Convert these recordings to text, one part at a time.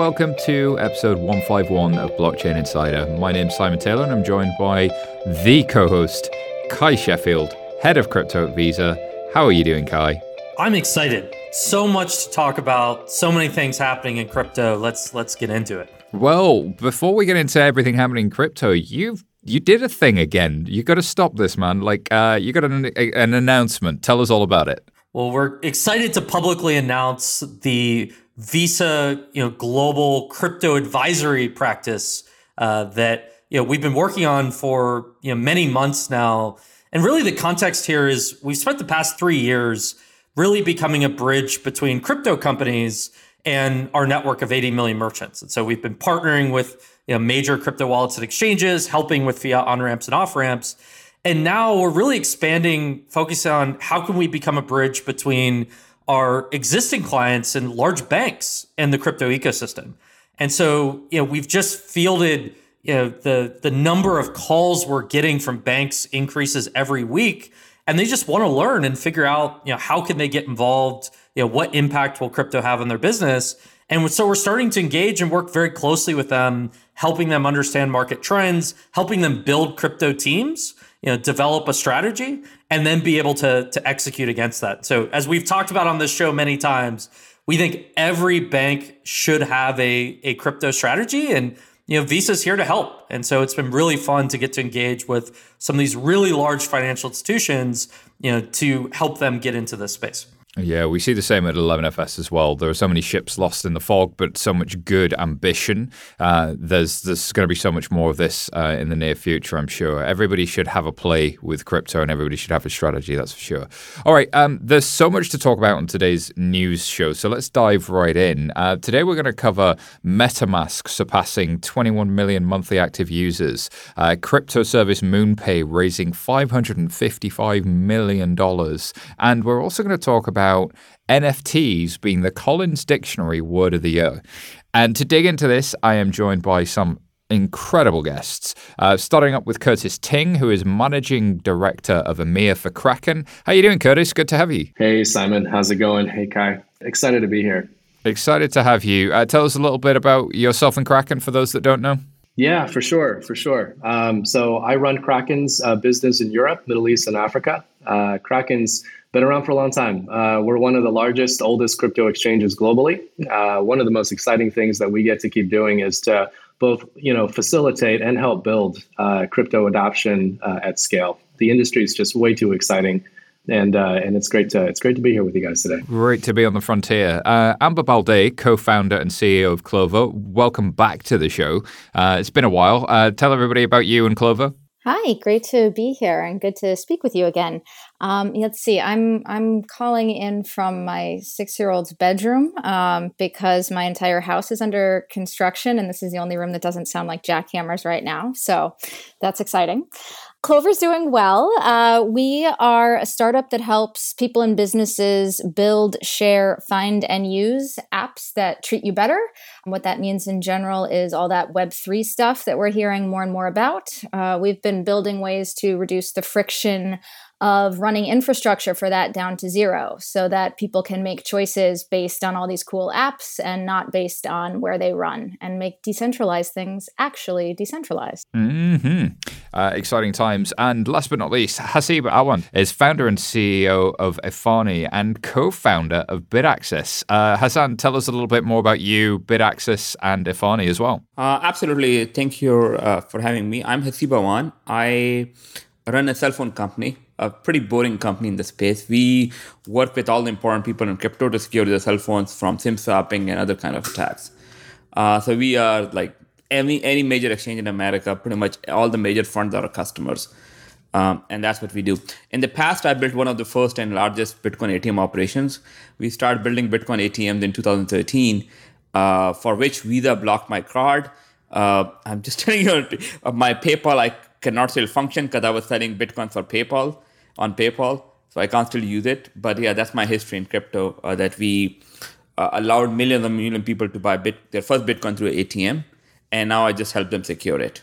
here. Hello and welcome to episode 151 of Blockchain Insider. My name's Simon Taylor and I'm joined by the co host, Cuy Sheffield, head of crypto at Visa. How are you doing, Cuy? I'm excited. So much to talk about, so many things happening in crypto. Let's let's get into it. Well, before we get into everything happening in crypto, you've you did a thing again. You got to stop this, man. Like, uh, you got an, an announcement. Tell us all about it. Well, we're excited to publicly announce the Visa, you know, global crypto advisory practice uh, that you know we've been working on for you know many months now. And really, the context here is we've spent the past three years really becoming a bridge between crypto companies and our network of 80 million merchants. And so we've been partnering with you know, major crypto wallets and exchanges, helping with fiat on ramps and off ramps. And now we're really expanding, focusing on how can we become a bridge between our existing clients and large banks in the crypto ecosystem. And so, you know, we've just fielded, you know, the the number of calls we're getting from banks increases every week, and they just want to learn and figure out, you know, how can they get involved, you know, what impact will crypto have on their business. And so we're starting to engage and work very closely with them, helping them understand market trends, helping them build crypto teams you know develop a strategy and then be able to to execute against that. So as we've talked about on this show many times we think every bank should have a a crypto strategy and you know visa's here to help. And so it's been really fun to get to engage with some of these really large financial institutions you know to help them get into this space yeah, we see the same at 11FS as well. There are so many ships lost in the fog, but so much good ambition. Uh, there's there's going to be so much more of this uh, in the near future, I'm sure. Everybody should have a play with crypto and everybody should have a strategy, that's for sure. All right, um, there's so much to talk about on today's news show, so let's dive right in. Uh, today we're going to cover MetaMask surpassing 21 million monthly active users, uh, crypto service MoonPay raising $555 million, and we're also going to talk about about NFTs being the Collins Dictionary Word of the Year. And to dig into this, I am joined by some incredible guests. Uh, starting up with Curtis Ting, who is managing director of EMEA for Kraken. How are you doing, Curtis? Good to have you. Hey, Simon. How's it going? Hey, Cuy. Excited to be here. Excited to have you. Uh, tell us a little bit about yourself and Kraken for those that don't know. Yeah, for sure, for sure. Um, so I run Kraken's uh, business in Europe, Middle East, and Africa. Uh, Kraken's been around for a long time. Uh, we're one of the largest, oldest crypto exchanges globally. Uh, one of the most exciting things that we get to keep doing is to both, you know, facilitate and help build uh, crypto adoption uh, at scale. The industry is just way too exciting. And uh, and it's great to it's great to be here with you guys today. Great to be on the frontier. Uh, Amber Baldet, co-founder and CEO of Clovyr, welcome back to the show. it's been a while. tell everybody about you and Clovyr. Hi, great to be here and good to speak with you again. Um, let's see, I'm I'm calling in from my six year old's bedroom um, because my entire house is under construction, and this is the only room that doesn't sound like jackhammers right now. So that's exciting. Clovyr's doing well. Uh, we are a startup that helps people and businesses build, share, find, and use apps that treat you better. And what that means in general is all that Web3 stuff that we're hearing more and more about. Uh, we've been building ways to reduce the friction of running infrastructure for that down to zero so that people can make choices based on all these cool apps and not based on where they run and make decentralized things actually decentralized. Mm-hmm. Uh, exciting times. And last but not least, Haseeb Awan is founder and CEO of Efani and co founder of BitAccess. Uh, Hassan, tell us a little bit more about you, BitAccess, and Efani as well. Uh, absolutely. Thank you uh, for having me. I'm Haseeb Awan. I run a cell phone company a pretty boring company in the space. We work with all the important people in crypto to secure their cell phones from SIM swapping and other kind of attacks. Uh, so we are like any any major exchange in America, pretty much all the major funds are our customers. Um, and that's what we do. In the past, I built one of the first and largest Bitcoin ATM operations. We started building Bitcoin ATMs in 2013, uh, for which Visa blocked my card. Uh, I'm just telling you, my PayPal, I cannot still function because I was selling Bitcoin for PayPal on PayPal, so I can't still use it. But yeah, that's my history in crypto. Uh, that we uh, allowed millions and millions of people to buy bit, their first Bitcoin through ATM, and now I just help them secure it.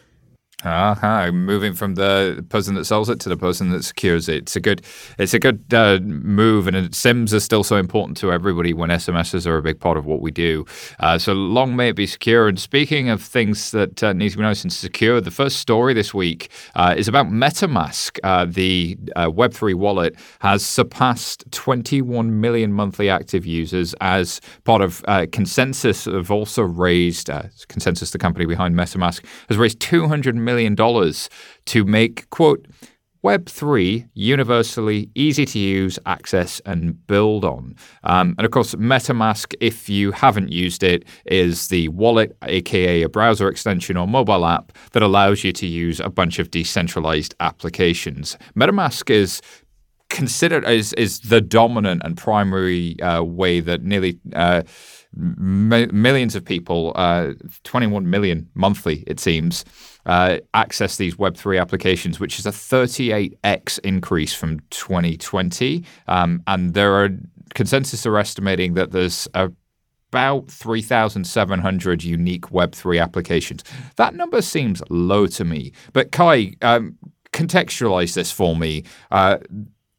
Uh-huh. Moving from the person that sells it to the person that secures it. It's a good, it's a good uh, move, and SIMs are still so important to everybody when SMSs are a big part of what we do. Uh, so long may it be secure. And speaking of things that uh, need to be nice and secure, the first story this week uh, is about MetaMask. Uh, the uh, Web3 wallet has surpassed 21 million monthly active users as part of ConsenSys. Have also raised ConsenSys, the company behind MetaMask, has raised 200 million to make, quote, Web3 universally easy to use, access, and build on. Um, and of course, MetaMask, if you haven't used it, is the wallet, aka a browser extension or mobile app that allows you to use a bunch of decentralized applications. MetaMask is considered is is the dominant and primary uh, way that nearly uh, millions of people, uh, 21 million monthly, it seems, uh, access these Web3 applications, which is a 38x increase from 2020. Um, and there are ConsenSys are estimating that there's a about 3,700 unique Web3 applications. That number seems low to me. But Cuy, um, contextualize this for me. Uh,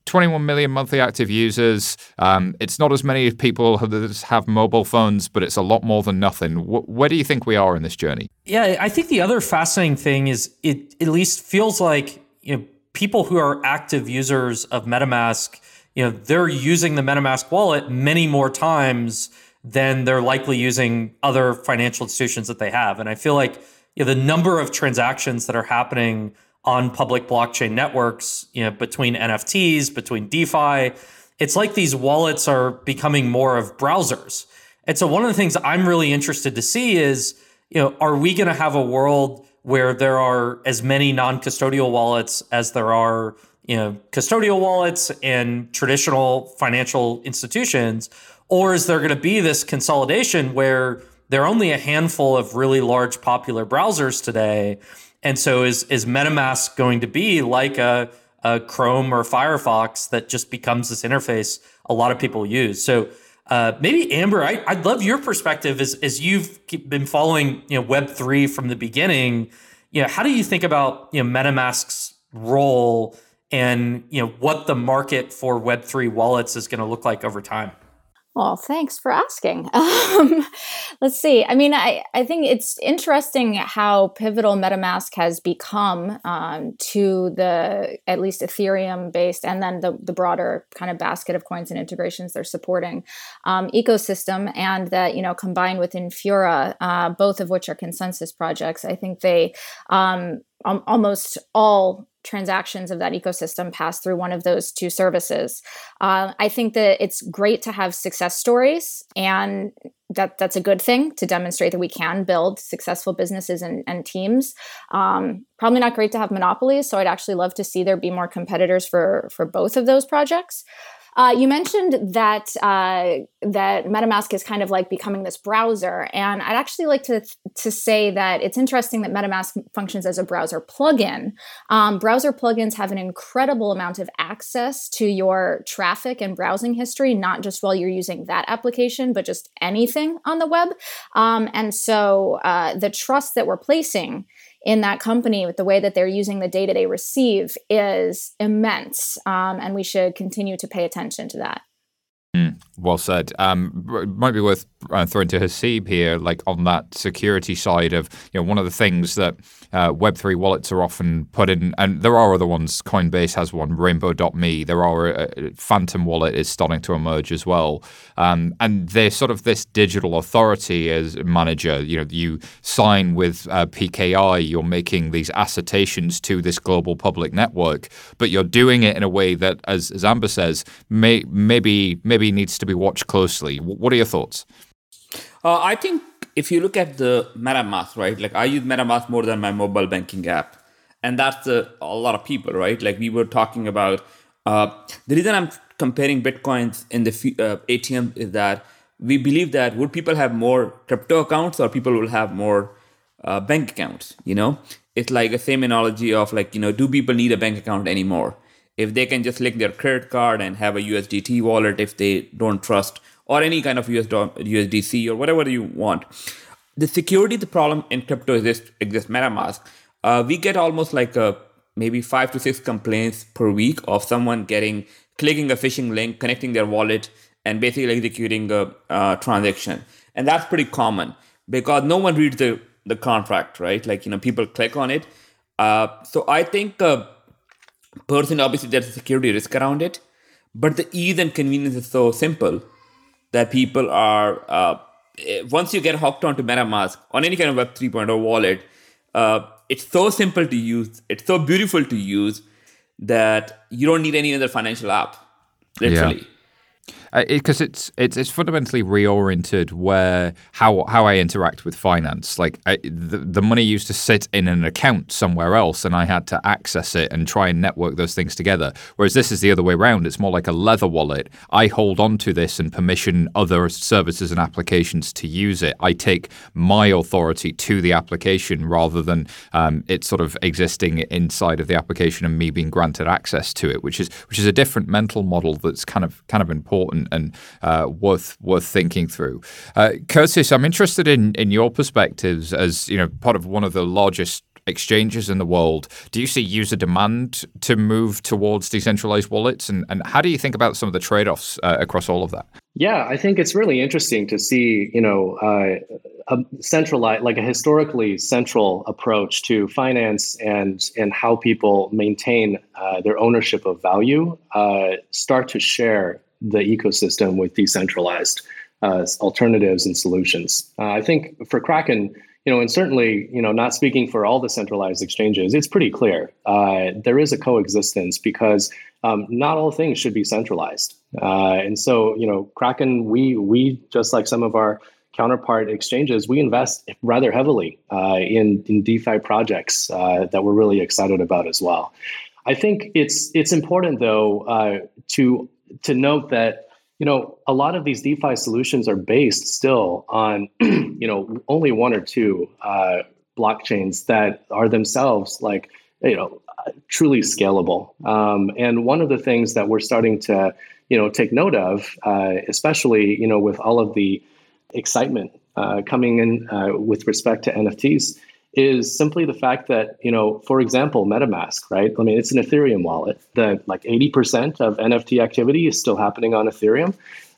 21 million monthly active users. Um, it's not as many people that have mobile phones, but it's a lot more than nothing. W- where do you think we are in this journey? Yeah, I think the other fascinating thing is it at least feels like you know people who are active users of MetaMask, you know, they're using the MetaMask wallet many more times than they're likely using other financial institutions that they have. And I feel like you know, the number of transactions that are happening on public blockchain networks, you know, between NFTs, between DeFi. It's like these wallets are becoming more of browsers. And so one of the things I'm really interested to see is, you know, are we going to have a world where there are as many non-custodial wallets as there are, you know, custodial wallets and traditional financial institutions, or is there going to be this consolidation where there are only a handful of really large popular browsers today and so is is MetaMask going to be like a, a Chrome or Firefox that just becomes this interface a lot of people use? So uh, maybe Amber, I, would love your perspective as as you've been following you know Web three from the beginning. You know, how do you think about you know MetaMask's role and you know what the market for Web three wallets is going to look like over time? Well, thanks for asking. Um, let's see. I mean, I, I think it's interesting how pivotal MetaMask has become um, to the at least Ethereum based and then the, the broader kind of basket of coins and integrations they're supporting um, ecosystem. And that, you know, combined with Infura, uh, both of which are ConsenSys projects, I think they um, almost all transactions of that ecosystem pass through one of those two services. Uh, I think that it's great to have success stories, and that that's a good thing to demonstrate that we can build successful businesses and, and teams. Um, probably not great to have monopolies, so I'd actually love to see there be more competitors for for both of those projects. Uh, you mentioned that uh, that MetaMask is kind of like becoming this browser, and I'd actually like to to say that it's interesting that MetaMask functions as a browser plugin. Um, browser plugins have an incredible amount of access to your traffic and browsing history, not just while you're using that application, but just anything on the web. Um, and so uh, the trust that we're placing in that company with the way that they're using the data they receive is immense. Um, and we should continue to pay attention to that. Mm, well said. Um, might be worth uh, throwing to Haseeb here, like on that security side of, you know, one of the things that uh, Web3 wallets are often put in, and there are other ones. Coinbase has one, Rainbow.me. There are uh, Phantom Wallet is starting to emerge as well, um, and they're sort of this digital authority as manager. You know, you sign with uh, PKI, you're making these assertions to this global public network, but you're doing it in a way that, as, as Amber says, may, maybe maybe needs to be watched closely. What are your thoughts? Uh, I think if you look at the MetaMask, right? Like I use MetaMask more than my mobile banking app, and that's a, a lot of people, right? Like we were talking about. Uh, the reason I'm comparing bitcoins in the uh, ATM is that we believe that would people have more crypto accounts or people will have more uh, bank accounts? You know, it's like the same analogy of like you know, do people need a bank account anymore? If they can just link their credit card and have a USDT wallet, if they don't trust or any kind of US USDC or whatever you want. The security, the problem in crypto exists, exists MetaMask. uh, we get almost like a maybe five to six complaints per week of someone getting clicking a phishing link, connecting their wallet, and basically executing a, a transaction. And that's pretty common because no one reads the, the contract, right? Like, you know, people click on it. Uh, so I think, uh, personally, obviously, there's a security risk around it, but the ease and convenience is so simple that people are, uh, eh, once you get hooked onto MetaMask on any kind of Web 3.0 wallet, uh, it's so simple to use, it's so beautiful to use that you don't need any other financial app, literally. Yeah because uh, it, it's it's it's fundamentally reoriented where how how I interact with finance. Like I, the the money used to sit in an account somewhere else, and I had to access it and try and network those things together. Whereas this is the other way around. It's more like a leather wallet. I hold on to this and permission other services and applications to use it. I take my authority to the application rather than um, it sort of existing inside of the application and me being granted access to it, which is which is a different mental model that's kind of kind of important and, uh, worth worth thinking through. Uh, Curtis, I'm interested in in your perspectives as you know part of one of the largest exchanges in the world. Do you see user demand to move towards decentralized wallets, and, and how do you think about some of the trade offs uh, across all of that? Yeah, I think it's really interesting to see, you know, uh, a centralized, like a historically central approach to finance and and how people maintain uh, their ownership of value uh, start to share the ecosystem with decentralized uh, alternatives and solutions. Uh, I think for Kraken, you know, and certainly, you know, not speaking for all the centralized exchanges, it's pretty clear uh, there is a coexistence because um, not all things should be centralized. Uh, and so, you know, Kraken, we we just like some of our counterpart exchanges, we invest rather heavily uh, in in DeFi projects uh, that we're really excited about as well. I think it's it's important though to to note that you know a lot of these DeFi solutions are based still on you know only one or two uh, blockchains that are themselves like you know truly scalable. Um, and one of the things that we're starting to you know take note of, uh, especially you know with all of the excitement uh, coming in uh, with respect to NFTs, is simply the fact that, you know, for example, MetaMask, right? I mean, it's an Ethereum wallet that like 80% of NFT activity is still happening on Ethereum.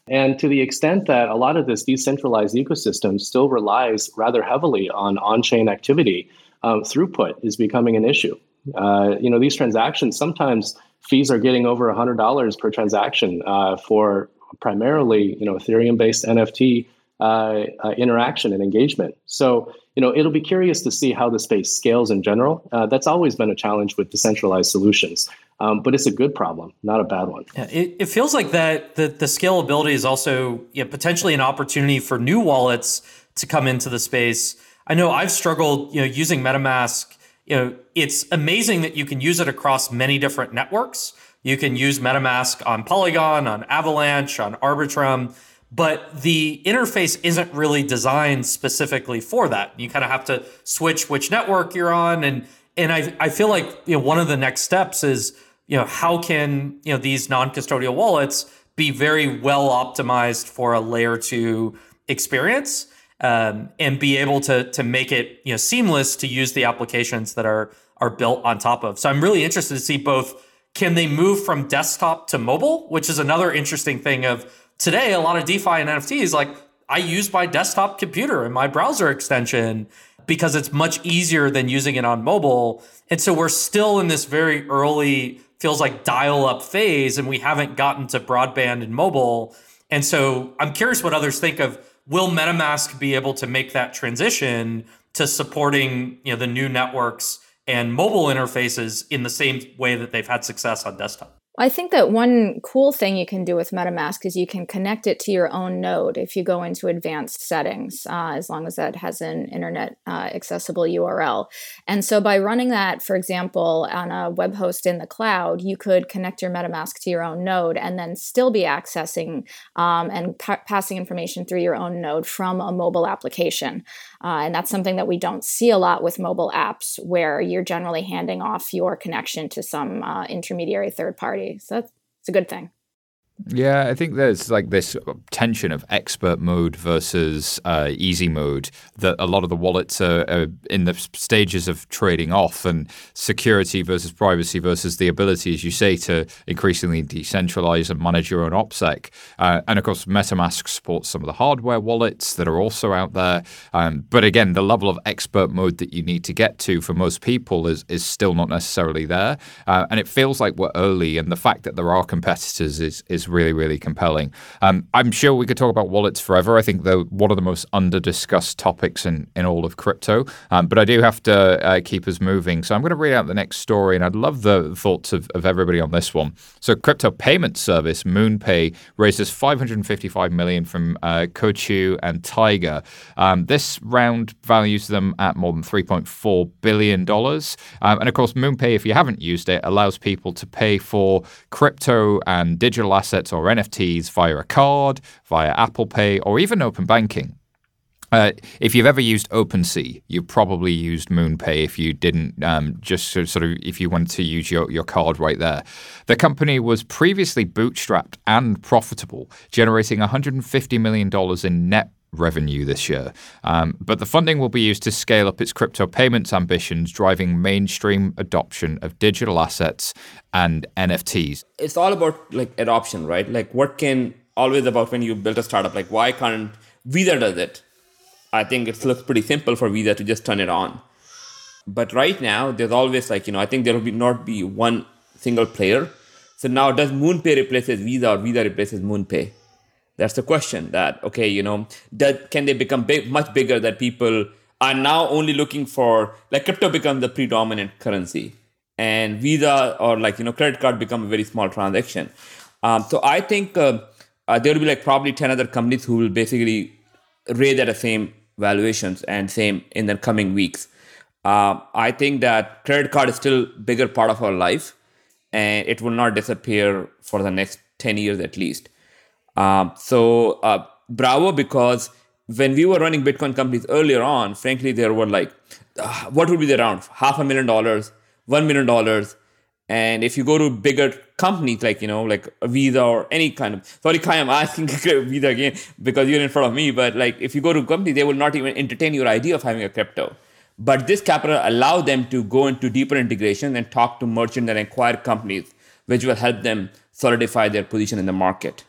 And to the extent that a lot of this decentralized ecosystem still relies rather heavily on on chain activity, um, throughput is becoming an issue. Uh, you know, these transactions sometimes fees are getting over $100 per transaction uh, for primarily, you know, Ethereum based NFT uh, uh, interaction and engagement. So, you know, it'll be curious to see how the space scales in general. Uh, that's always been a challenge with decentralized solutions. Um, but it's a good problem, not a bad one. Yeah, it, it feels like that the, the scalability is also you know, potentially an opportunity for new wallets to come into the space. I know I've struggled, you know, using MetaMask. You know, it's amazing that you can use it across many different networks. You can use MetaMask on Polygon, on Avalanche, on Arbitrum but the interface isn't really designed specifically for that. You kind of have to switch which network you're on, and and I I feel like you know one of the next steps is you know how can you know these non-custodial wallets be very well optimized for a layer two experience um, and be able to to make it you know seamless to use the applications that are are built on top of. So I'm really interested to see both can they move from desktop to mobile, which is another interesting thing of today, a lot of DeFi and NFTs, like I use my desktop computer and my browser extension because it's much easier than using it on mobile. And so we're still in this very early, feels like dial up phase, and we haven't gotten to broadband and mobile. And so I'm curious what others think of will MetaMask be able to make that transition to supporting you know the new networks and mobile interfaces in the same way that they've had success on desktop? I think that one cool thing you can do with MetaMask is you can connect it to your own node if you go into advanced settings, uh, as long as that has an internet uh, accessible URL. And so by running that, for example, on a web host in the cloud, you could connect your MetaMask to your own node and then still be accessing um, and pa- passing information through your own node from a mobile application. Uh, and that's something that we don't see a lot with mobile apps, where you're generally handing off your connection to some uh, intermediary third party. So that's it's a good thing. Yeah, I think there's like this tension of expert mode versus uh, easy mode that a lot of the wallets are, are, in the stages of trading off, and security versus privacy versus the ability, as you say, to increasingly decentralize and manage your own OPSEC. Uh, and of course, MetaMask supports some of the hardware wallets that are also out there. Um, but again, the level of expert mode that you need to get to for most people is, is still not necessarily there. Uh, and it feels like we're early, and the fact that there are competitors is, is really, really compelling. Um, I'm sure we could talk about wallets forever. I think they're one of the most under discussed topics in, in all of crypto. Um, but I do have to uh, keep us moving. So I'm going to read out the next story, and I'd love the thoughts of, of everybody on this one. So, crypto payment service MoonPay raises 555 million from uh, Coatue and Tiger. Um, this round values them at more than 3.4 billion dollars. Um, and of course, MoonPay, if you haven't used it, allows people to pay for crypto and digital assets assets or NFTs via a card, via Apple Pay, or even open banking. Uh, if you've ever used OpenSea, you probably used MoonPay. If you didn't, um, just sort of if you wanted to use your, your card right there. The company was previously bootstrapped and profitable, generating $150 million in net revenue this year. Um, but the funding will be used to scale up its crypto payments ambitions, driving mainstream adoption of digital assets and NFTs. It's all about like adoption, right? Like what can always about when you build a startup, like why can't Visa does it? I think it looks pretty simple for Visa to just turn it on. But right now, there's always like, you know, I think there will be not be one single player. So now does MoonPay replaces Visa or Visa replaces MoonPay? That's the question. That okay, you know, that can they become big, much bigger that people are now only looking for like crypto become the predominant currency, and Visa or like you know credit card become a very small transaction. Um, so I think uh, uh, there will be like probably ten other companies who will basically raise at the same valuations and same in the coming weeks. Uh, I think that credit card is still bigger part of our life, and it will not disappear for the next ten years at least. Um, so uh, bravo because when we were running Bitcoin companies earlier on, frankly, there were like, uh, what would be the round? Half a million dollars, one million dollars. And if you go to bigger companies like, you know, like Visa or any kind of, sorry, Cuy, I'm asking Visa again because you're in front of me, but like if you go to companies, they will not even entertain your idea of having a crypto. But this capital allow them to go into deeper integration and talk to merchants and acquire companies, which will help them solidify their position in the market.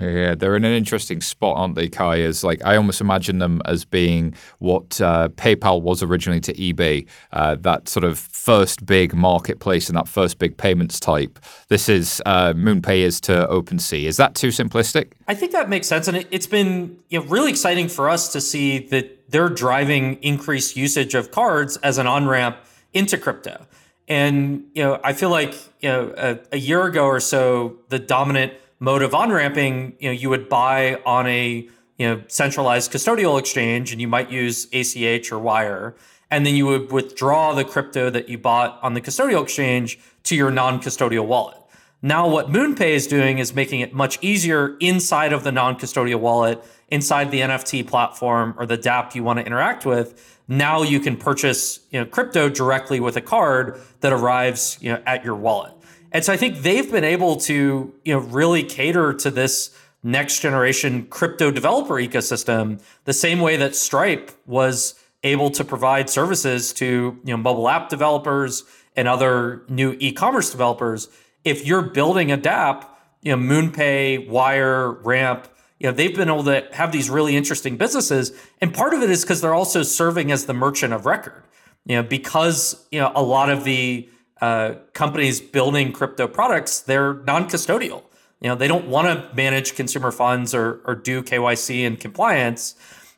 Yeah, they're in an interesting spot, aren't they, Cuy? As like I almost imagine them as being what uh, PayPal was originally to eBay, uh, that sort of first big marketplace and that first big payments type. This is uh, MoonPay is to OpenSea. Is that too simplistic? I think that makes sense, and it, has been you know, really exciting for us to see that they're driving increased usage of cards as an on ramp into crypto. And you know, I feel like you know a, a year ago or so, the dominant mode of on ramping, you know, you would buy on a you know centralized custodial exchange, and you might use ACH or Wire, and then you would withdraw the crypto that you bought on the custodial exchange to your non-custodial wallet. Now, what MoonPay is doing is making it much easier inside of the non-custodial wallet, inside the NFT platform or the DApp you want to interact with. Now you can purchase you know, crypto directly with a card that arrives you know, at your wallet. And so I think they've been able to, you know, really cater to this next generation crypto developer ecosystem the same way that Stripe was able to provide services to, you know, mobile app developers and other new e-commerce developers. If you're building a DApp, you know, MoonPay, Wyre, Ramp, you know, they've been able to have these really interesting businesses. And part of it is because they're also serving as the merchant of record. You know, because, you know, a lot of the uh, companies building crypto products, they're non-custodial. You know, they don't want to manage consumer funds or, or do KYC and compliance.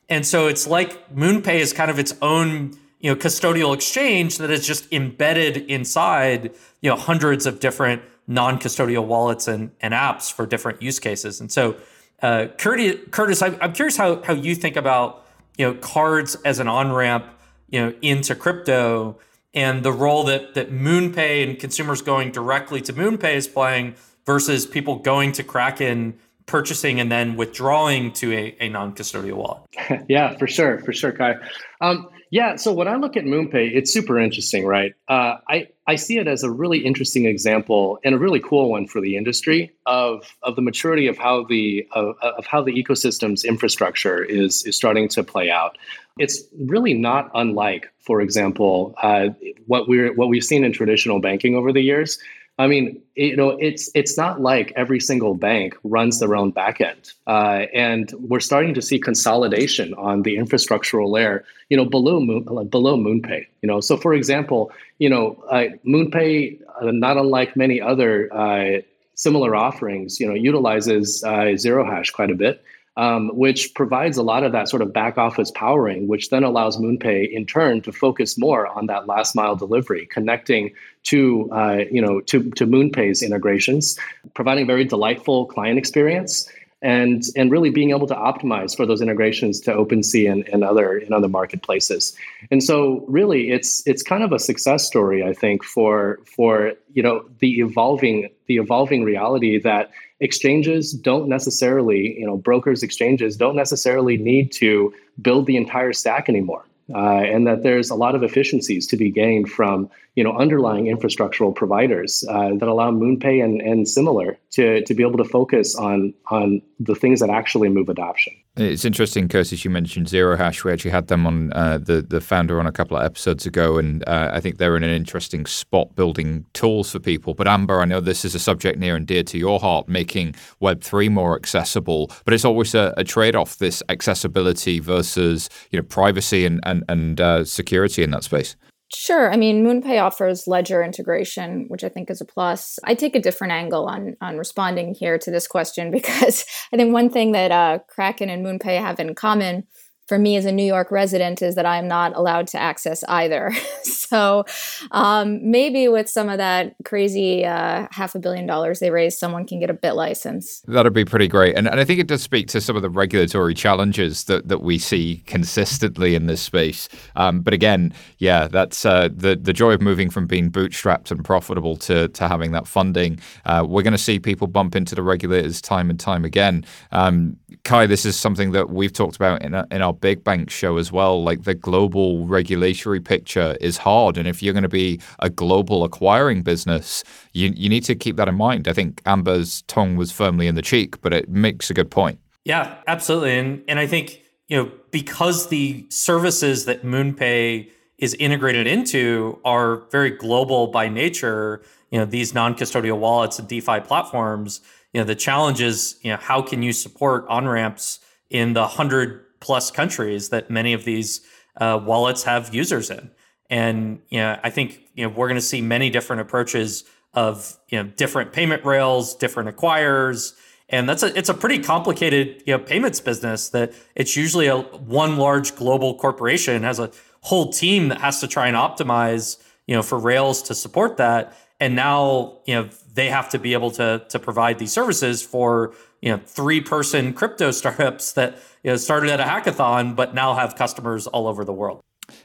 And so it's like MoonPay is kind of its own, you know, custodial exchange that is just embedded inside, you know, hundreds of different non-custodial wallets and, and apps for different use cases. And so, uh, Curtis, I'm curious how, how you think about, you know, cards as an on-ramp, you know, into crypto and the role that that MoonPay and consumers going directly to MoonPay is playing versus people going to Kraken purchasing and then withdrawing to a, a non-custodial wallet. yeah, for sure, for sure, Cuy. Um, yeah, so when I look at MoonPay, it's super interesting, right? Uh, I I see it as a really interesting example and a really cool one for the industry of of the maturity of how the of, of how the ecosystem's infrastructure is is starting to play out. It's really not unlike, for example, uh, what we're what we've seen in traditional banking over the years. I mean, you know, it's it's not like every single bank runs their own backend, uh, and we're starting to see consolidation on the infrastructural layer. You know, below Moon, below MoonPay. You know, so for example, you know, uh, MoonPay, uh, not unlike many other uh, similar offerings, you know, utilizes uh, zero hash quite a bit um, which provides a lot of that sort of back office powering, which then allows MoonPay in turn to focus more on that last mile delivery, connecting to uh, you know to to MoonPay's integrations, providing very delightful client experience, and and really being able to optimize for those integrations to OpenSea and, and other in other marketplaces. And so really it's it's kind of a success story, I think, for for you know the evolving the evolving reality that exchanges don't necessarily, you know, brokers, exchanges don't necessarily need to build the entire stack anymore. Uh, and that there's a lot of efficiencies to be gained from you know underlying infrastructural providers uh, that allow MoonPay and, and similar to, to be able to focus on on the things that actually move adoption. It's interesting, Curtis. You mentioned Zero Hash. We actually had them on uh, the the founder on a couple of episodes ago, and uh, I think they're in an interesting spot building tools for people. But Amber, I know this is a subject near and dear to your heart, making Web three more accessible. But it's always a, a trade off: this accessibility versus you know privacy and and, and uh, security in that space. Sure. I mean, MoonPay offers ledger integration, which I think is a plus. I take a different angle on on responding here to this question because I think one thing that uh, Kraken and MoonPay have in common for me as a New York resident is that I'm not allowed to access either. so um, maybe with some of that crazy uh, half a billion dollars they raised, someone can get a BitLicense. That'd be pretty great. And, and I think it does speak to some of the regulatory challenges that, that we see consistently in this space. Um, but again, yeah, that's uh, the, the joy of moving from being bootstrapped and profitable to, to having that funding. Uh, we're going to see people bump into the regulators time and time again. Um, Cuy, this is something that we've talked about in, in our big bank show as well. Like the global regulatory picture is hard, and if you're going to be a global acquiring business, you you need to keep that in mind. I think Amber's tongue was firmly in the cheek, but it makes a good point. Yeah, absolutely, and and I think you know because the services that MoonPay is integrated into are very global by nature. You know these non-custodial wallets and DeFi platforms. You know the challenge is you know how can you support on ramps in the hundred plus countries that many of these uh, wallets have users in. And you know, I think you know we're going to see many different approaches of you know different payment rails, different acquirers, and that's a it's a pretty complicated you know payments business that it's usually a one large global corporation has a whole team that has to try and optimize you know for rails to support that and now you know they have to be able to to provide these services for you know three person crypto startups that you know started at a hackathon but now have customers all over the world.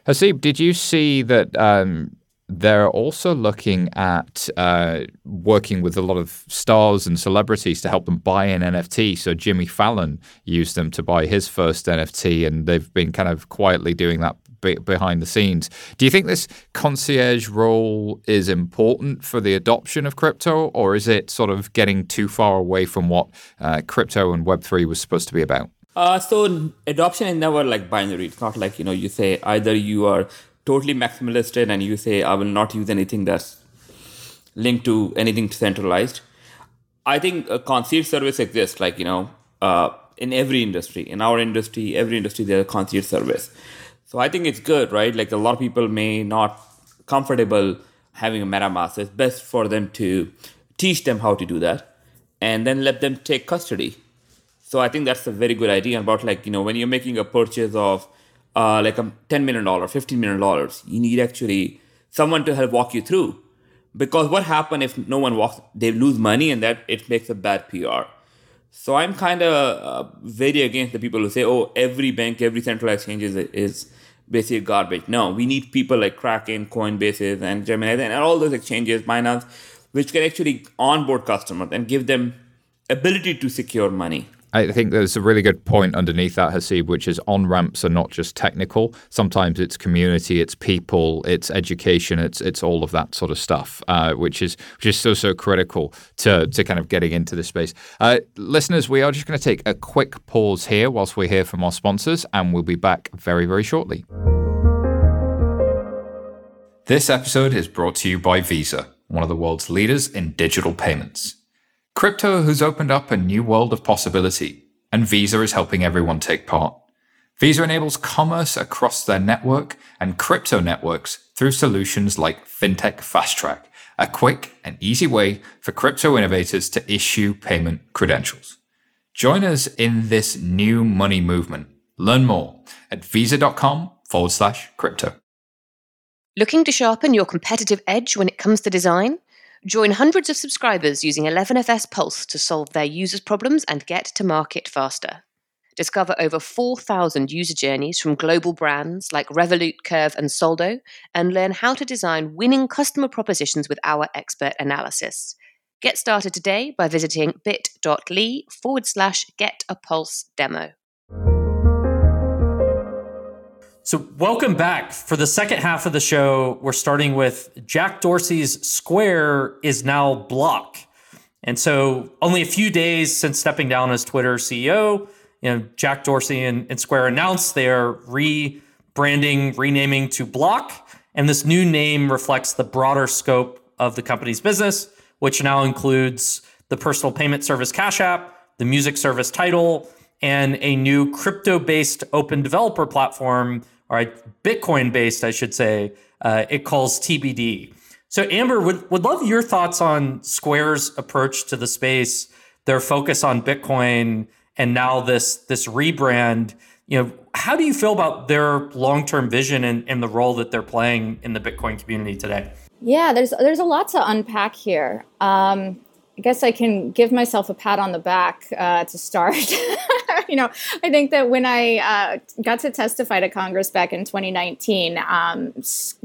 Haseeb, did you see that um, they're also looking at uh, working with a lot of stars and celebrities to help them buy an NFT. So Jimmy Fallon used them to buy his first NFT, and they've been kind of quietly doing that be- behind the scenes. Do you think this concierge role is important for the adoption of crypto, or is it sort of getting too far away from what uh, crypto and Web3 was supposed to be about? Uh, so adoption is never like binary. It's not like you know you say either you are totally maximalistic and you say I will not use anything that's linked to anything centralized. I think a concierge service exists. Like you know, uh, in every industry, in our industry, every industry, there's a concierge service. So I think it's good, right? Like a lot of people may not comfortable having a MetaMask. It's best for them to teach them how to do that and then let them take custody. So I think that's a very good idea about like, you know, when you're making a purchase of uh, like a $10 million, $15 million, you need actually someone to help walk you through. Because what happens if no one walks, they lose money and that it makes a bad PR. So I'm kind of uh, very against the people who say, oh, every bank, every central exchange is, is basically garbage. No, we need people like Kraken, Coinbase, and Gemini, and all those exchanges, Binance, which can actually onboard customers and give them ability to secure money. I think there's a really good point underneath that, Haseeb, which is on ramps are not just technical. Sometimes it's community, it's people, it's education, it's it's all of that sort of stuff, uh, which is which is so so critical to to kind of getting into the space. Uh, listeners, we are just going to take a quick pause here whilst we hear from our sponsors, and we'll be back very very shortly. This episode is brought to you by Visa, one of the world's leaders in digital payments. Crypto has opened up a new world of possibility, and Visa is helping everyone take part. Visa enables commerce across their network and crypto networks through solutions like FinTech Fast Track, a quick and easy way for crypto innovators to issue payment credentials. Join us in this new money movement. Learn more at visa.com forward slash crypto. Looking to sharpen your competitive edge when it comes to design? Join hundreds of subscribers using 11FS Pulse to solve their users' problems and get to market faster. Discover over 4,000 user journeys from global brands like Revolut, Curve, and Soldo, and learn how to design winning customer propositions with our expert analysis. Get started today by visiting bit.ly forward slash get a pulse demo. So, welcome back. For the second half of the show, we're starting with Jack Dorsey's Square is now Block. And so, only a few days since stepping down as Twitter CEO, you know, Jack Dorsey and, and Square announced they are rebranding, renaming to Block. And this new name reflects the broader scope of the company's business, which now includes the personal payment service Cash App, the music service Tidal, and a new crypto based open developer platform, or Bitcoin based, I should say, uh, it calls TBD. So, Amber, would, would love your thoughts on Square's approach to the space, their focus on Bitcoin, and now this this rebrand. You know, how do you feel about their long term vision and, and the role that they're playing in the Bitcoin community today? Yeah, there's there's a lot to unpack here. Um, I guess I can give myself a pat on the back uh, to start. you know, I think that when I uh, got to testify to Congress back in 2019, um,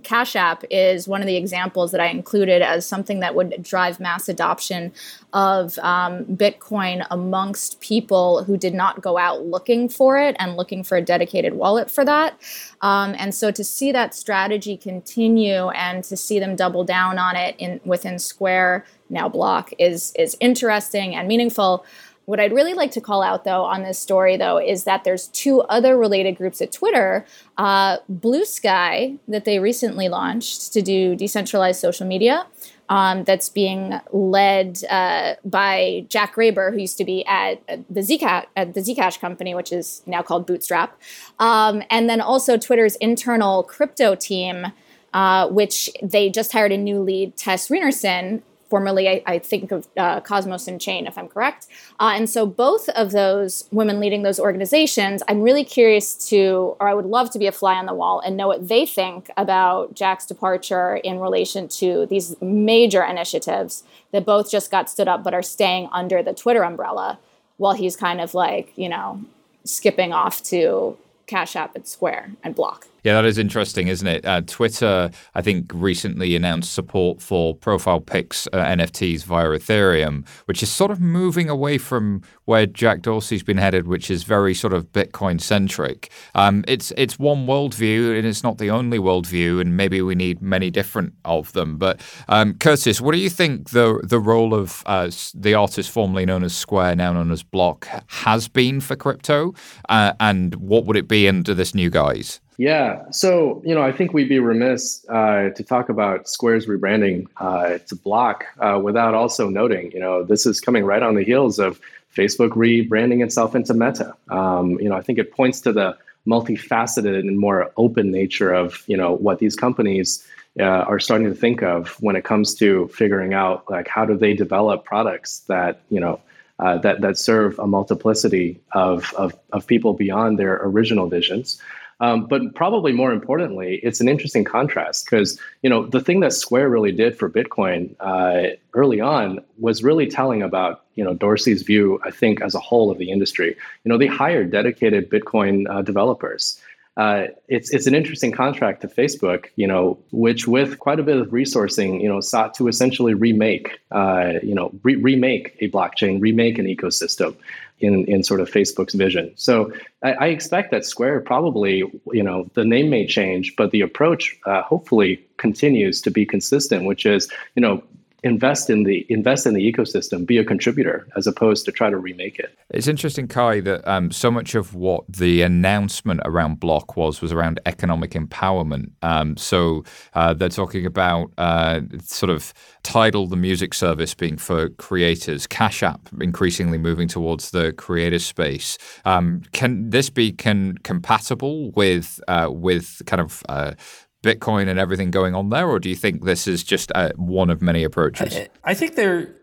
Cash App is one of the examples that I included as something that would drive mass adoption of um, Bitcoin amongst people who did not go out looking for it and looking for a dedicated wallet for that. Um, and so to see that strategy continue and to see them double down on it in within Square now Block is is interesting and meaningful. What I'd really like to call out, though, on this story, though, is that there's two other related groups at Twitter uh, Bluesky, that they recently launched to do decentralized social media, um, that's being led uh, by Jay Graber, who used to be at the Zcash, at the Zcash company, which is now called Bootstrap, um, and then also Twitter's internal crypto team. Uh, which they just hired a new lead, Tess Rinearson, formerly I, I, think of uh, Cosmos and Chain, if I'm correct. Uh, and so both of those women leading those organizations, I'm really curious to, or I would love to be a fly on the wall and know what they think about Jack's departure in relation to these major initiatives that both just got stood up but are staying under the Twitter umbrella while he's kind of like, you know, skipping off to Cash App and Square and Block. Yeah, that is interesting, isn't it? Uh, Twitter, I think, recently announced support for profile pics uh, NFTs via Ethereum, which is sort of moving away from where Jack Dorsey's been headed, which is very sort of Bitcoin centric. Um, it's it's one worldview, and it's not the only worldview, and maybe we need many different of them. But um, Curtis, what do you think the the role of uh, the artist formerly known as Square, now known as Block, has been for crypto, uh, and what would it be under this new guise? Yeah. So, you know, I think we'd be remiss uh, to talk about Square's rebranding uh, to Block uh, without also noting, you know, this is coming right on the heels of Facebook rebranding itself into Meta. Um, you know, I think it points to the multifaceted and more open nature of, you know, what these companies uh, are starting to think of when it comes to figuring out, like, how do they develop products that, you know, uh, that that serve a multiplicity of, of, of people beyond their original visions. Um, but probably more importantly, it's an interesting contrast because you know the thing that Square really did for Bitcoin uh, early on was really telling about you know Dorsey's view. I think as a whole of the industry, you know they hired dedicated Bitcoin uh, developers. Uh, it's it's an interesting contract to Facebook, you know, which with quite a bit of resourcing, you know, sought to essentially remake, uh, you know, re- remake a blockchain, remake an ecosystem in in sort of Facebook's vision. So I, I, expect that Square probably, you know, the name may change, but the approach uh, hopefully continues to be consistent, which is, you know, invest in the invest in the ecosystem, be a contributor, as opposed to try to remake it. It's interesting, Cuy, that um, so much of what the announcement around Block was was around economic empowerment. Um, so uh, they're talking about uh, sort of Tidal, the music service, being for creators. Cash App increasingly moving towards the creator space. Um, can this be can compatible with uh, with kind of uh, Bitcoin and everything going on there, or do you think this is just uh, one of many approaches? I, I think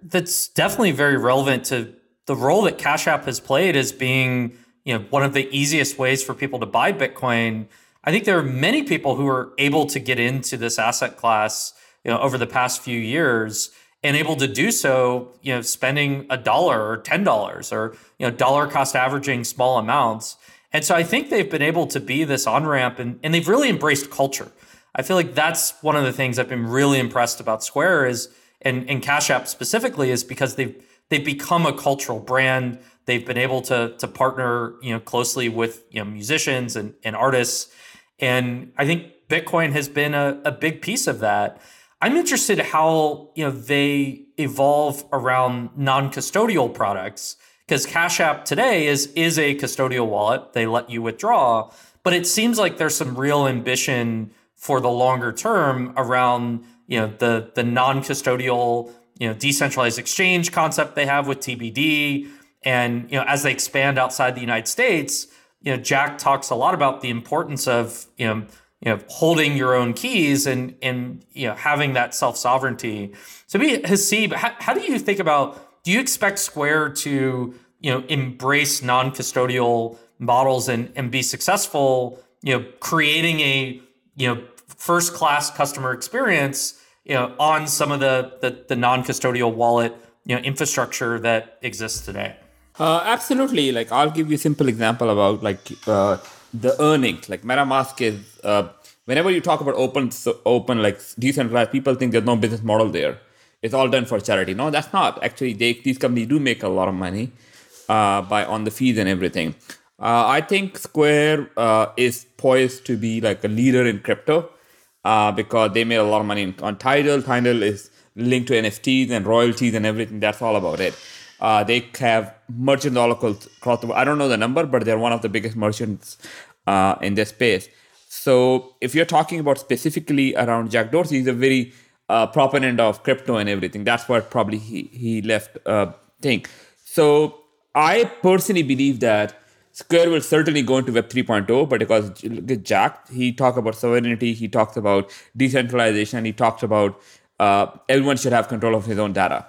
that's definitely very relevant to the role that Cash App has played as being you know one of the easiest ways for people to buy Bitcoin. I think there are many people who are able to get into this asset class you know over the past few years and able to do so you know spending a dollar or ten dollars or you know dollar cost averaging small amounts. And so I think they've been able to be this on ramp and, and they've really embraced culture. I feel like that's one of the things I've been really impressed about Square is and, and Cash App specifically is because they've they've become a cultural brand. They've been able to to partner, you know, closely with you know musicians and, and artists. And I think Bitcoin has been a, a big piece of that. I'm interested how you know they evolve around non-custodial products because Cash App today is is a custodial wallet. They let you withdraw, but it seems like there's some real ambition for the longer term around you know the the non-custodial you know decentralized exchange concept they have with TBD and you know as they expand outside the United States you know Jack talks a lot about the importance of you know you know holding your own keys and and you know having that self sovereignty so be Haseeb how, how do you think about do you expect Square to you know embrace non-custodial models and and be successful you know creating a you know first class customer experience you know on some of the the, the non-custodial wallet you know infrastructure that exists today? Uh, absolutely. Like i'll give you a simple example about like uh, the earnings like metamask is uh, whenever you talk about open so open like decentralized people think there's no business model there. It's all done for charity. No that's not. Actually they, these companies do make a lot of money uh, by on the fees and everything. Uh, i think square uh, is poised to be like a leader in crypto uh, because they made a lot of money on Tidal. Tidal is linked to NFTs and royalties and everything. That's all about it. Uh, they have merchants all across the world. I don't know the number, but they're one of the biggest merchants uh, in this space. So if you're talking about specifically around Jack Dorsey, he's a very uh, proponent of crypto and everything. That's what probably he, he left uh, thing. So I personally believe that Square will certainly go into Web 3.0, but because Jack, he talked about sovereignty, he talks about decentralization, he talks about uh, everyone should have control of his own data.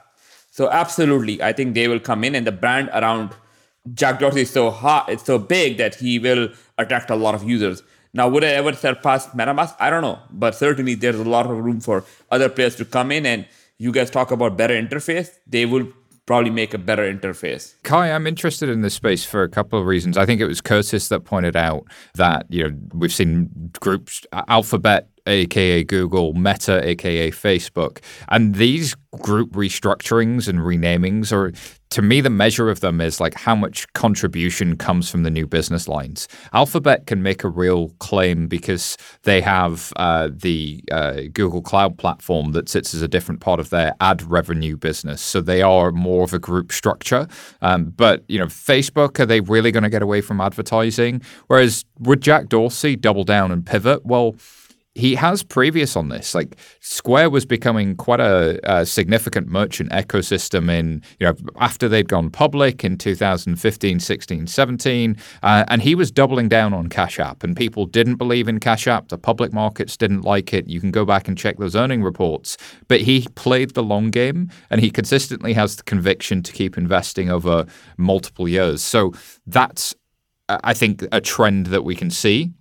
So absolutely, I think they will come in, and the brand around Jack Dorsey is so hot, it's so big that he will attract a lot of users. Now, would I ever surpass MetaMask? I don't know, but certainly there's a lot of room for other players to come in. And you guys talk about better interface, they will probably make a better interface. Cuy, I'm interested in this space for a couple of reasons. I think it was Curtis that pointed out that you know we've seen groups Alphabet aka Google, Meta, aka Facebook. And these group restructurings and renamings are to me the measure of them is like how much contribution comes from the new business lines. Alphabet can make a real claim because they have uh, the uh, google cloud platform that sits as a different part of their ad revenue business. So they are more of a group structure. Um, but you know facebook are they really going to get away from advertising? Whereas would jack dorsey double down and pivot? Well he has previous on this. Like Square was becoming quite a, a, significant merchant ecosystem in, you know, after they'd gone public in 2015, 16, 17. Uh, and he was doubling down on Cash App. And people didn't believe in Cash App. The public markets didn't like it. You can go back and check those earning reports. But he played the long game and he consistently has the conviction to keep investing over multiple years. So that's, I think, a trend that we can see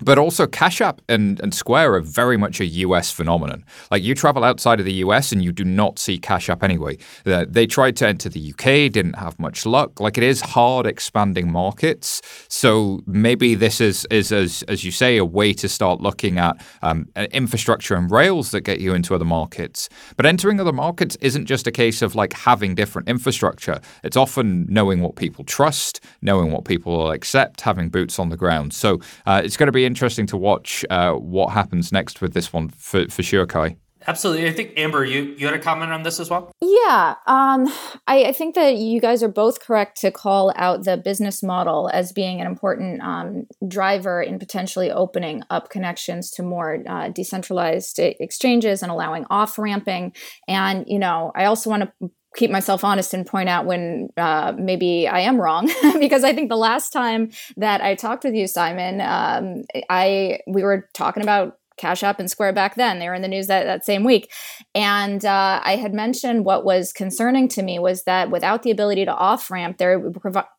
But also, Cash App and, and Square are very much a US phenomenon. Like, you travel outside of the US and you do not see Cash App anyway. They tried to enter the UK, didn't have much luck. Like, it is hard expanding markets. So maybe this is, is as, as you say, a way to start looking at um, infrastructure and rails that get you into other markets. But entering other markets isn't just a case of like having different infrastructure, it's often knowing what people trust, knowing what people will accept, having boots on the ground. So uh, it's going to be interesting to watch uh, what happens next with this one for, for sure, Cuy. Absolutely. I think Amber, you, you had a comment on this as well? Yeah. Um, I, I, think that you guys are both correct to call out the business model as being an important um, driver in potentially opening up connections to more uh, decentralized exchanges and allowing off ramping. And, you know, I also want to keep myself honest and point out when uh, maybe I am wrong because I think the last time that I talked with you, Simon, um, I we were talking about Cash App and Square back then. They were in the news that, that same week. And uh, I had mentioned what was concerning to me was that without the ability to off ramp, they're,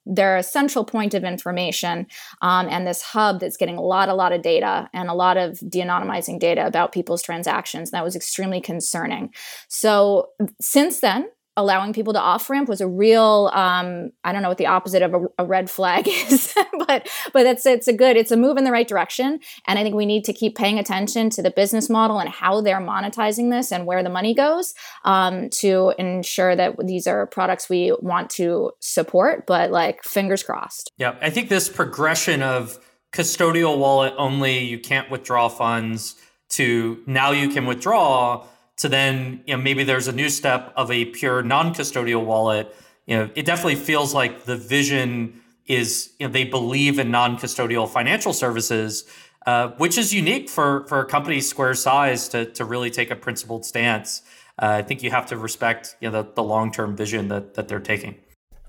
they're a central point of information um, and this hub that's getting a lot, a lot of data and a lot of de anonymizing data about people's transactions. And that was extremely concerning. So since then, allowing people to off ramp was a real um, I don't know what the opposite of a, a red flag is, but but it's it's a good it's a move in the right direction, and I think we need to keep paying attention to the business model and how they're monetizing this and where the money goes um, to ensure that these are products we want to support. But like fingers crossed. Yeah, I think this progression of custodial wallet only, you can't withdraw funds to now you can withdraw to then you know maybe there's a new step of a pure non-custodial wallet. You know it definitely feels like the vision is you know they believe in non-custodial financial services uh, which is unique for for a company square size to to really take a principled stance. Uh, i think you have to respect you know the, the long-term vision that that they're taking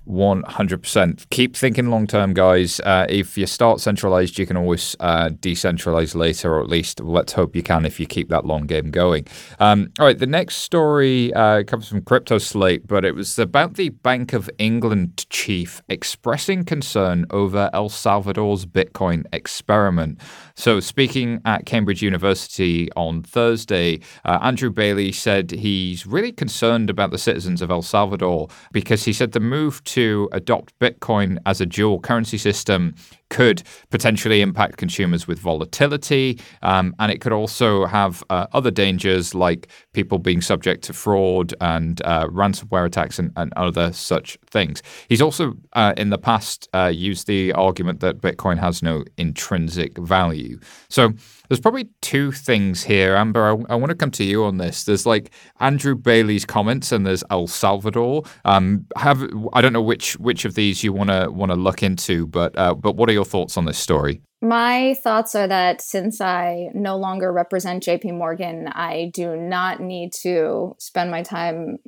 100%. Keep thinking long term, guys. Uh, if you start centralized, you can always uh, decentralize later, or at least let's hope you can if you keep that long game going. Um, all right, the next story uh, comes from Crypto Slate, but it was about the Bank of England chief expressing concern over El Salvador's Bitcoin experiment. So, speaking at Cambridge University on Thursday, uh, Andrew Bailey said he's really concerned about the citizens of El Salvador because he said the move to to adopt Bitcoin as a dual currency system could potentially impact consumers with volatility. Um, and it could also have uh, other dangers like people being subject to fraud and uh, ransomware attacks and, and, other such things. He's also, uh, in the past, uh, used the argument that Bitcoin has no intrinsic value. So there's probably two things here. Amber, I, I want to come to you on this. There's like Andrew Bailey's comments and there's El Salvador. Um, have I don't know which which of these you want to want to look into, but uh, but what are your thoughts on this story? My thoughts are that since I no longer represent JP Morgan, I do not need to spend my time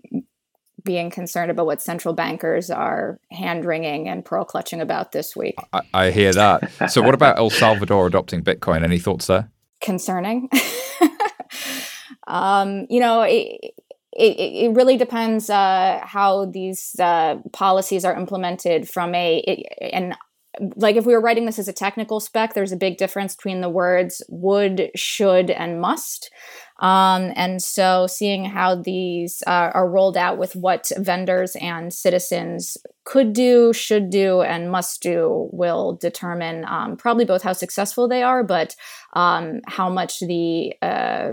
being concerned about what central bankers are hand wringing and pearl clutching about this week. I, I hear that. so, what about El Salvador adopting Bitcoin? Any thoughts there? Concerning. um, you know, it, it, it really depends uh, how these uh, policies are implemented from a an like if we were writing this as a technical spec, there's a big difference between the words would, should, and must. Um, and so seeing how these uh, are rolled out with what vendors and citizens could do, should do, and must do will determine um, probably both how successful they are, but um, how much the uh,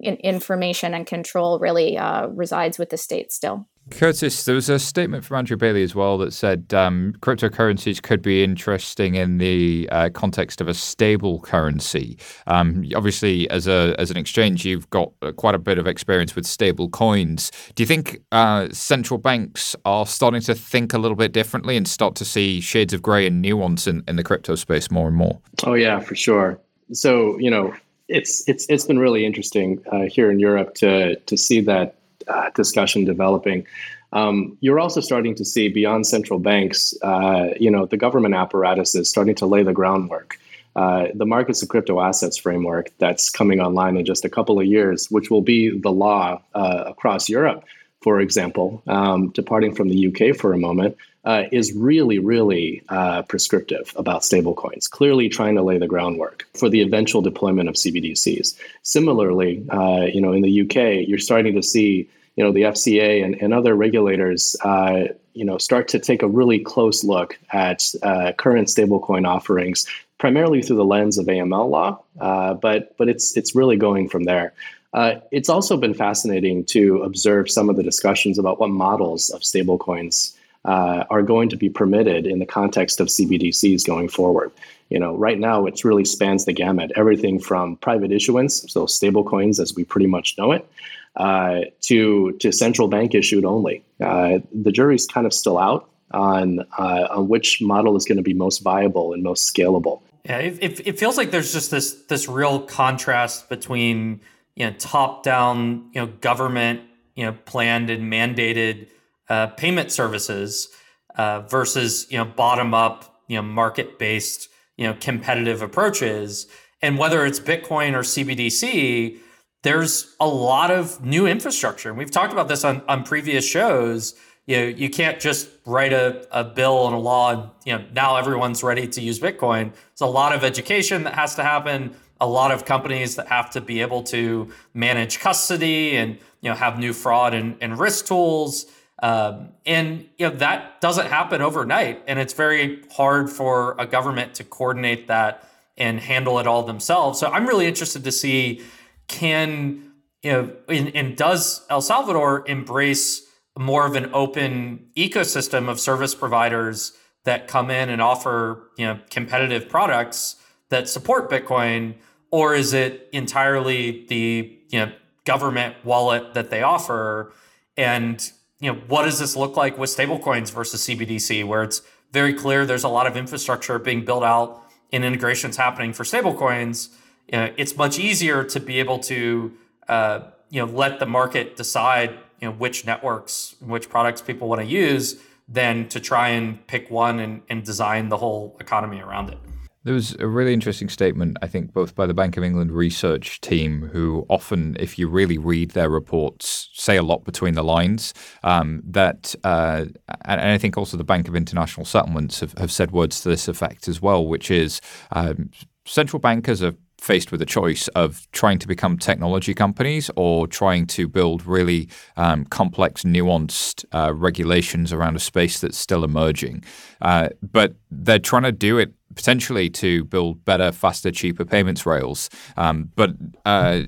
in- information and control really uh, resides with the state still. Curtis, there was a statement from Andrew Bailey as well that said um, cryptocurrencies could be interesting in the uh, context of a stable currency. Um, obviously, as a as an exchange, you've got uh, quite a bit of experience with stable coins. Do you think uh, central banks are starting to think a little bit differently and start to see shades of grey and nuance in, in the crypto space more and more? Oh yeah, for sure. So you know, it's it's it's been really interesting uh, here in Europe to to see that uh, discussion developing. Um, you're also starting to see beyond central banks, uh, you know, the government apparatus is starting to lay the groundwork. Uh, the markets of crypto assets framework that's coming online in just a couple of years, which will be the law uh, across Europe, for example, um, departing from the UK for a moment, uh, is really, really uh, prescriptive about stablecoins, clearly trying to lay the groundwork for the eventual deployment of CBDCs. Similarly, uh, you know, in the UK, you're starting to see, you know, the FCA and, and other regulators, uh, you know, start to take a really close look at uh, current stablecoin offerings, primarily through the lens of AML law, uh, but but it's it's really going from there. Uh, it's also been fascinating to observe some of the discussions about what models of stablecoins uh, are going to be permitted in the context of CBDCs going forward. You know, right now it really spans the gamut, everything from private issuance, so stablecoins as we pretty much know it, uh, to to central bank issued only. Uh, the jury's kind of still out on uh, on which model is going to be most viable and most scalable. Yeah, it, it, it feels like there's just this this real contrast between you know top down you know government you know planned and mandated uh, payment services uh, versus you know bottom up you know market based you know competitive approaches. And whether it's bitcoin or cbdc there's a lot of new infrastructure. And we've talked about this on, on previous shows. You know you can't just write a, a bill and a law and you know now everyone's ready to use bitcoin. There's a lot of education that has to happen a lot of companies that have to be able to manage custody and you know have new fraud and, and risk tools um, and you know that doesn't happen overnight, and it's very hard for a government to coordinate that and handle it all themselves. So I'm really interested to see can you know and, does El Salvador embrace more of an open ecosystem of service providers that come in and offer you know competitive products that support Bitcoin, or is it entirely the you know government wallet that they offer? And you know, what does this look like with stablecoins versus CBDC, where it's very clear there's a lot of infrastructure being built out and integrations happening for stablecoins. You know, it's much easier to be able to uh, you know let the market decide you know which networks, which products people want to use, than to try and pick one and, and design the whole economy around it. There was a really interesting statement, I think, both by the Bank of England research team, who often, if you really read their reports, say a lot between the lines. Um, that, uh, and I think also the Bank of International Settlements have, have said words to this effect as well, which is um, central bankers are faced with a choice of trying to become technology companies or trying to build really um, complex, nuanced uh, regulations around a space that's still emerging. Uh, but they're trying to do it potentially to build better, faster, cheaper payments rails. Um, but uh,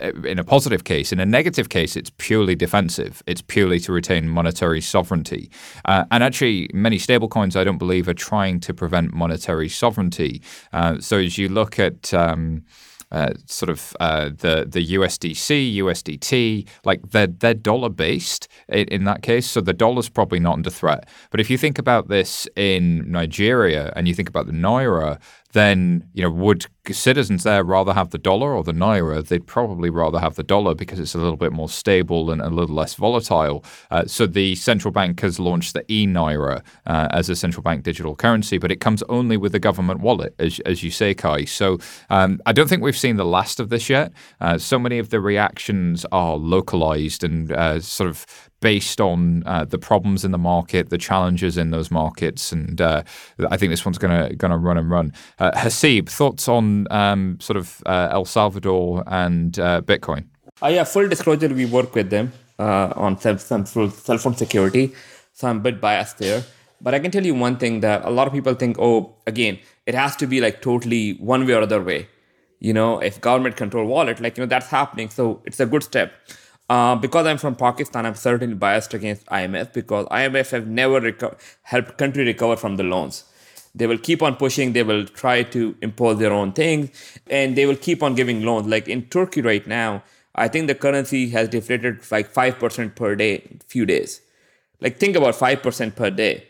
in a positive case. In a negative case, it's purely defensive. It's purely to retain monetary sovereignty. Uh, and actually, many stablecoins, I don't believe, are trying to prevent monetary sovereignty. Uh, so as you look at um, uh, sort of uh, the the USDC, USDT, like they're they're dollar based in, in, that case, so the dollar's probably not under threat. But if you think about this in Nigeria and you think about the naira, then you know would citizens there rather have the dollar or the naira? They'd probably rather have the dollar because it's a little bit more stable and a little less volatile. Uh, so the central bank has launched the e naira uh, as a central bank digital currency, but it comes only with the government wallet, as, as you say, Cuy. So um, I don't think we've seen the last of this yet. Uh, so many of the reactions are localized and uh, sort of based on uh, the problems in the market, the challenges in those markets, and uh, I think this one's gonna gonna run and run. Uh, Haseeb, thoughts on um, sort of uh, El Salvador and uh, Bitcoin? Uh, yeah, full disclosure, we work with them on cell phone security, so I'm a bit biased there. But I can tell you one thing that a lot of people think, oh, again, it has to be like totally one way or other way. You know, if government control wallet, like you know, that's happening, so it's a good step. Uh, because I'm from Pakistan, I'm certainly biased against IMF because IMF have never reco- helped country recover from the loans. They will keep on pushing. They will try to impose their own things, and they will keep on giving loans. Like in Turkey right now, I think the currency has deflated like five percent per day, few days. Like think about five percent per day.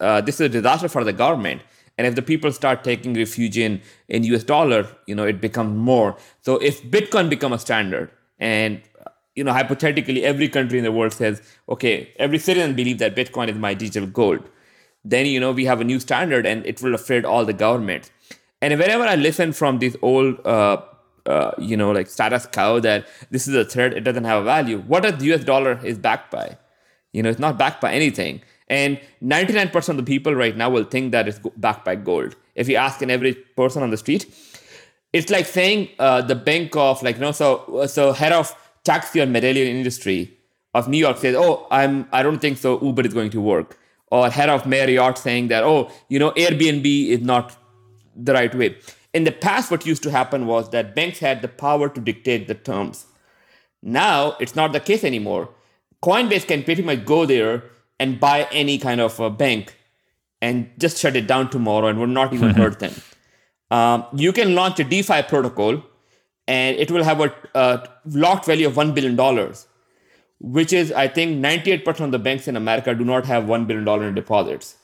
Uh, this is a disaster for the government. And if the people start taking refuge in, in US dollar, you know, it becomes more. So if Bitcoin become a standard and you know, hypothetically, every country in the world says, okay, every citizen believes that Bitcoin is my digital gold. Then, you know, we have a new standard and it will affect all the governments. And whenever I listen from this old, uh, uh, you know, like status quo that this is a threat, it doesn't have a value. What the US dollar is backed by? You know, it's not backed by anything. And 99% of the people right now will think that it's backed by gold. If you ask an average person on the street, it's like saying uh, the bank of like you know so so head of taxi or medallion industry of New York says, "Oh, I'm I don't think so. Uber is going to work." Or head of Marriott saying that, "Oh, you know, Airbnb is not the right way." In the past, what used to happen was that banks had the power to dictate the terms. Now it's not the case anymore. Coinbase can pretty much go there and buy any kind of a bank and just shut it down tomorrow and will not even hurt them. Um, you can launch a DeFi protocol and it will have a, a locked value of $1 billion, which is, I think, 98% of the banks in America do not have $1 billion in deposits.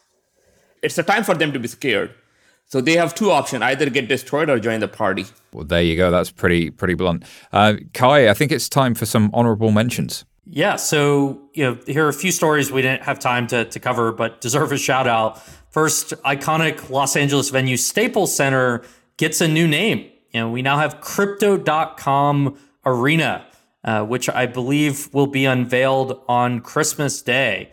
It's a time for them to be scared. So they have two options: either get destroyed or join the party. Well, there you go. That's pretty pretty blunt. Uh, Cuy, I think it's time for some honorable mentions. Yeah, so you know, here are a few stories we didn't have time to, to cover, but deserve a shout out. First, iconic Los Angeles venue Staples Center gets a new name. You know, we now have Crypto.com Arena, uh, which I believe will be unveiled on Christmas Day.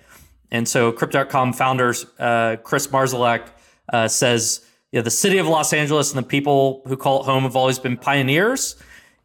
And so, Crypto.com founder uh, Chris Marszalek uh, says, you know, the city of Los Angeles and the people who call it home have always been pioneers,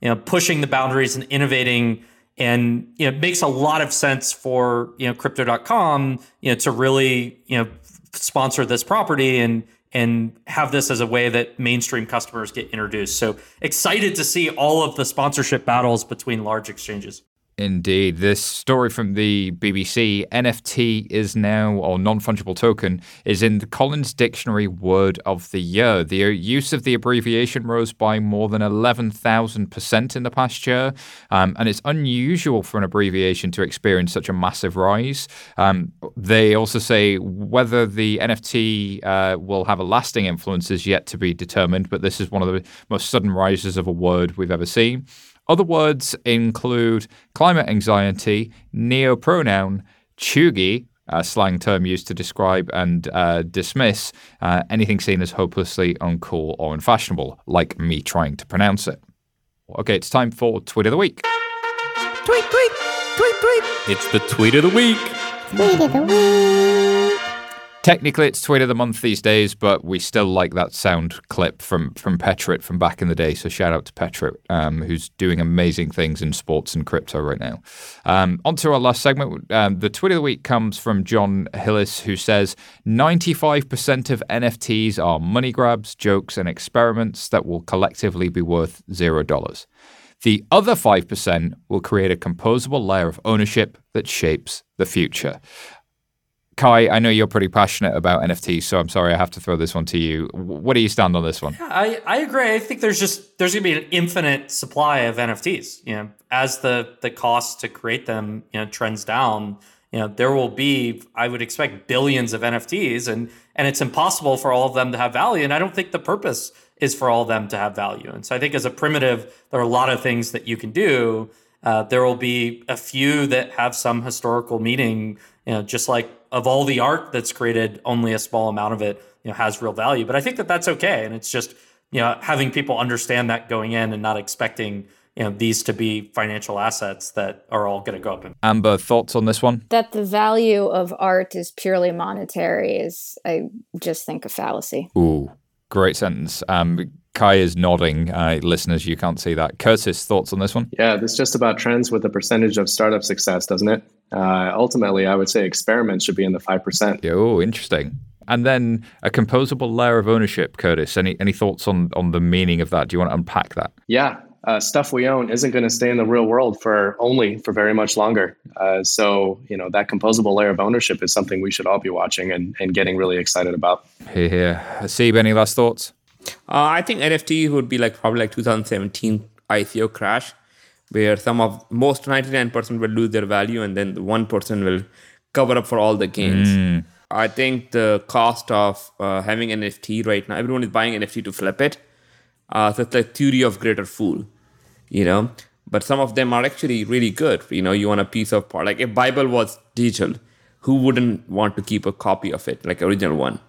you know, pushing the boundaries and innovating and you know it makes a lot of sense for you know crypto.com you know to really you know sponsor this property and and have this as a way that mainstream customers get introduced. So excited to see all of the sponsorship battles between large exchanges Indeed. This story from the BBC NFT is now, or non fungible token, is in the Collins Dictionary Word of the Year. The use of the abbreviation rose by more than 11,000% in the past year. Um, and it's unusual for an abbreviation to experience such a massive rise. Um, they also say whether the NFT uh, will have a lasting influence is yet to be determined, but this is one of the most sudden rises of a word we've ever seen. Other words include climate anxiety, neopronoun, cheugy, a slang term used to describe and uh, dismiss uh, anything seen as hopelessly uncool or unfashionable, like me trying to pronounce it. Okay, it's time for Tweet of the Week. Tweet, tweet, tweet, tweet. It's the Tweet of the Week. Tweet of the Week. Technically, it's tweet of the month these days, but we still like that sound clip from from Petrit from back in the day. So shout out to Petrit, um, who's doing amazing things in sports and crypto right now. Um, on to our last segment. Um, the tweet of the week comes from John Hillis, who says 95% of NFTs are money grabs, jokes, and experiments that will collectively be worth zero dollars. The other 5% will create a composable layer of ownership that shapes the future. Cuy, I know you're pretty passionate about NFTs, so I'm sorry I have to throw this one to you. What do you stand on this one? I, I agree. I think there's just there's gonna be an infinite supply of NFTs. You know, as the the cost to create them you know trends down, you know there will be I would expect billions of NFTs, and and it's impossible for all of them to have value. And I don't think the purpose is for all of them to have value. And so I think as a primitive, there are a lot of things that you can do. Uh, there will be a few that have some historical meaning, you know, just like of all the art that's created, only a small amount of it you know has real value. But I think that that's okay, and it's just you know having people understand that going in and not expecting you know these to be financial assets that are all going to go up. In- Amber, thoughts on this one? That the value of art is purely monetary is, I just think, a fallacy. Ooh, great sentence. Um, Cuy is nodding. Uh, listeners, you can't see that. Curtis, thoughts on this one? Yeah, this just about trends with the percentage of startup success, doesn't it? Uh, ultimately, I would say experiments should be in the 5%. Oh, interesting. And then a composable layer of ownership, Curtis. Any any thoughts on on the meaning of that? Do you want to unpack that? Yeah, uh, stuff we own isn't going to stay in the real world for only for very much longer. Uh, so you know that composable layer of ownership is something we should all be watching and, and getting really excited about. Here, here. Haseeb, any last thoughts? Uh, I think NFT would be like probably like 2017 ICO crash, where some of most 99% will lose their value and then the one person will cover up for all the gains. Mm. I think the cost of uh, having NFT right now, everyone is buying NFT to flip it. Uh, so it's like theory of greater fool, you know. But some of them are actually really good. You know, you want a piece of part. Like if Bible was digital, who wouldn't want to keep a copy of it, like original one?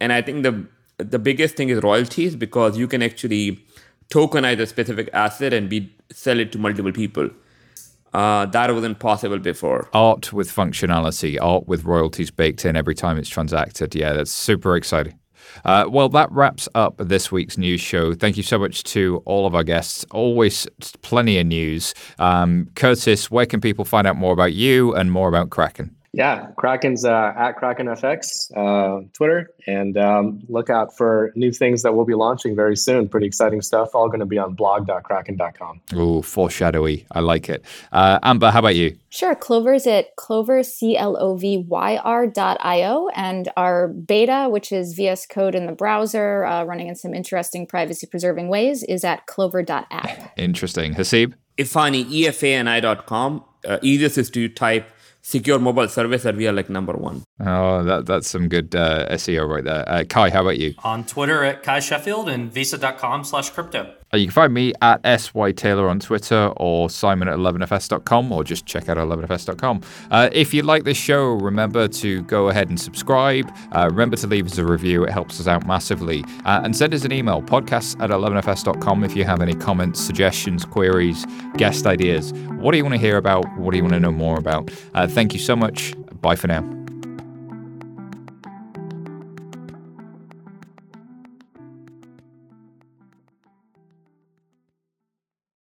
And I think the the biggest thing is royalties because you can actually tokenize a specific asset and be sell it to multiple people. Uh, that wasn't possible before. Art with functionality, art with royalties baked in every time it's transacted. Yeah, that's super exciting. Uh, well, that wraps up this week's news show. Thank you so much to all of our guests. Always plenty of news. Um, Curtis, where can people find out more about you and more about Kraken? Yeah, Kraken's uh, at KrakenFX, uh, Twitter, and um, look out for new things that we'll be launching very soon. Pretty exciting stuff. All going to be on blog.kraken.com. Oh, foreshadowy. I like it. Uh, Amber, how about you? Sure. Clovyr's at clovyr, C L O V Y R dot I O. And our beta, which is VS Code in the browser, uh, running in some interesting privacy preserving ways, is at clovyr.app. Interesting. Haseeb? Efani, EFANI.com. Uh, easiest is to type secure mobile service that we are like number one. Oh, that, that's some good uh, SEO right there. Uh, Cuy, how about you? On Twitter at Cuy Sheffield and visa.com slash crypto. Uh, you can find me at SY Taylor on Twitter or Simon at 11fs.com or just check out 11fs.com. Uh, if you like this show, remember to go ahead and subscribe. Uh, remember to leave us a review, it helps us out massively. Uh, and send us an email, podcast at 11fs.com, if you have any comments, suggestions, queries, guest ideas. What do you want to hear about? What do you want to know more about? Uh, thank you so much. Bye for now.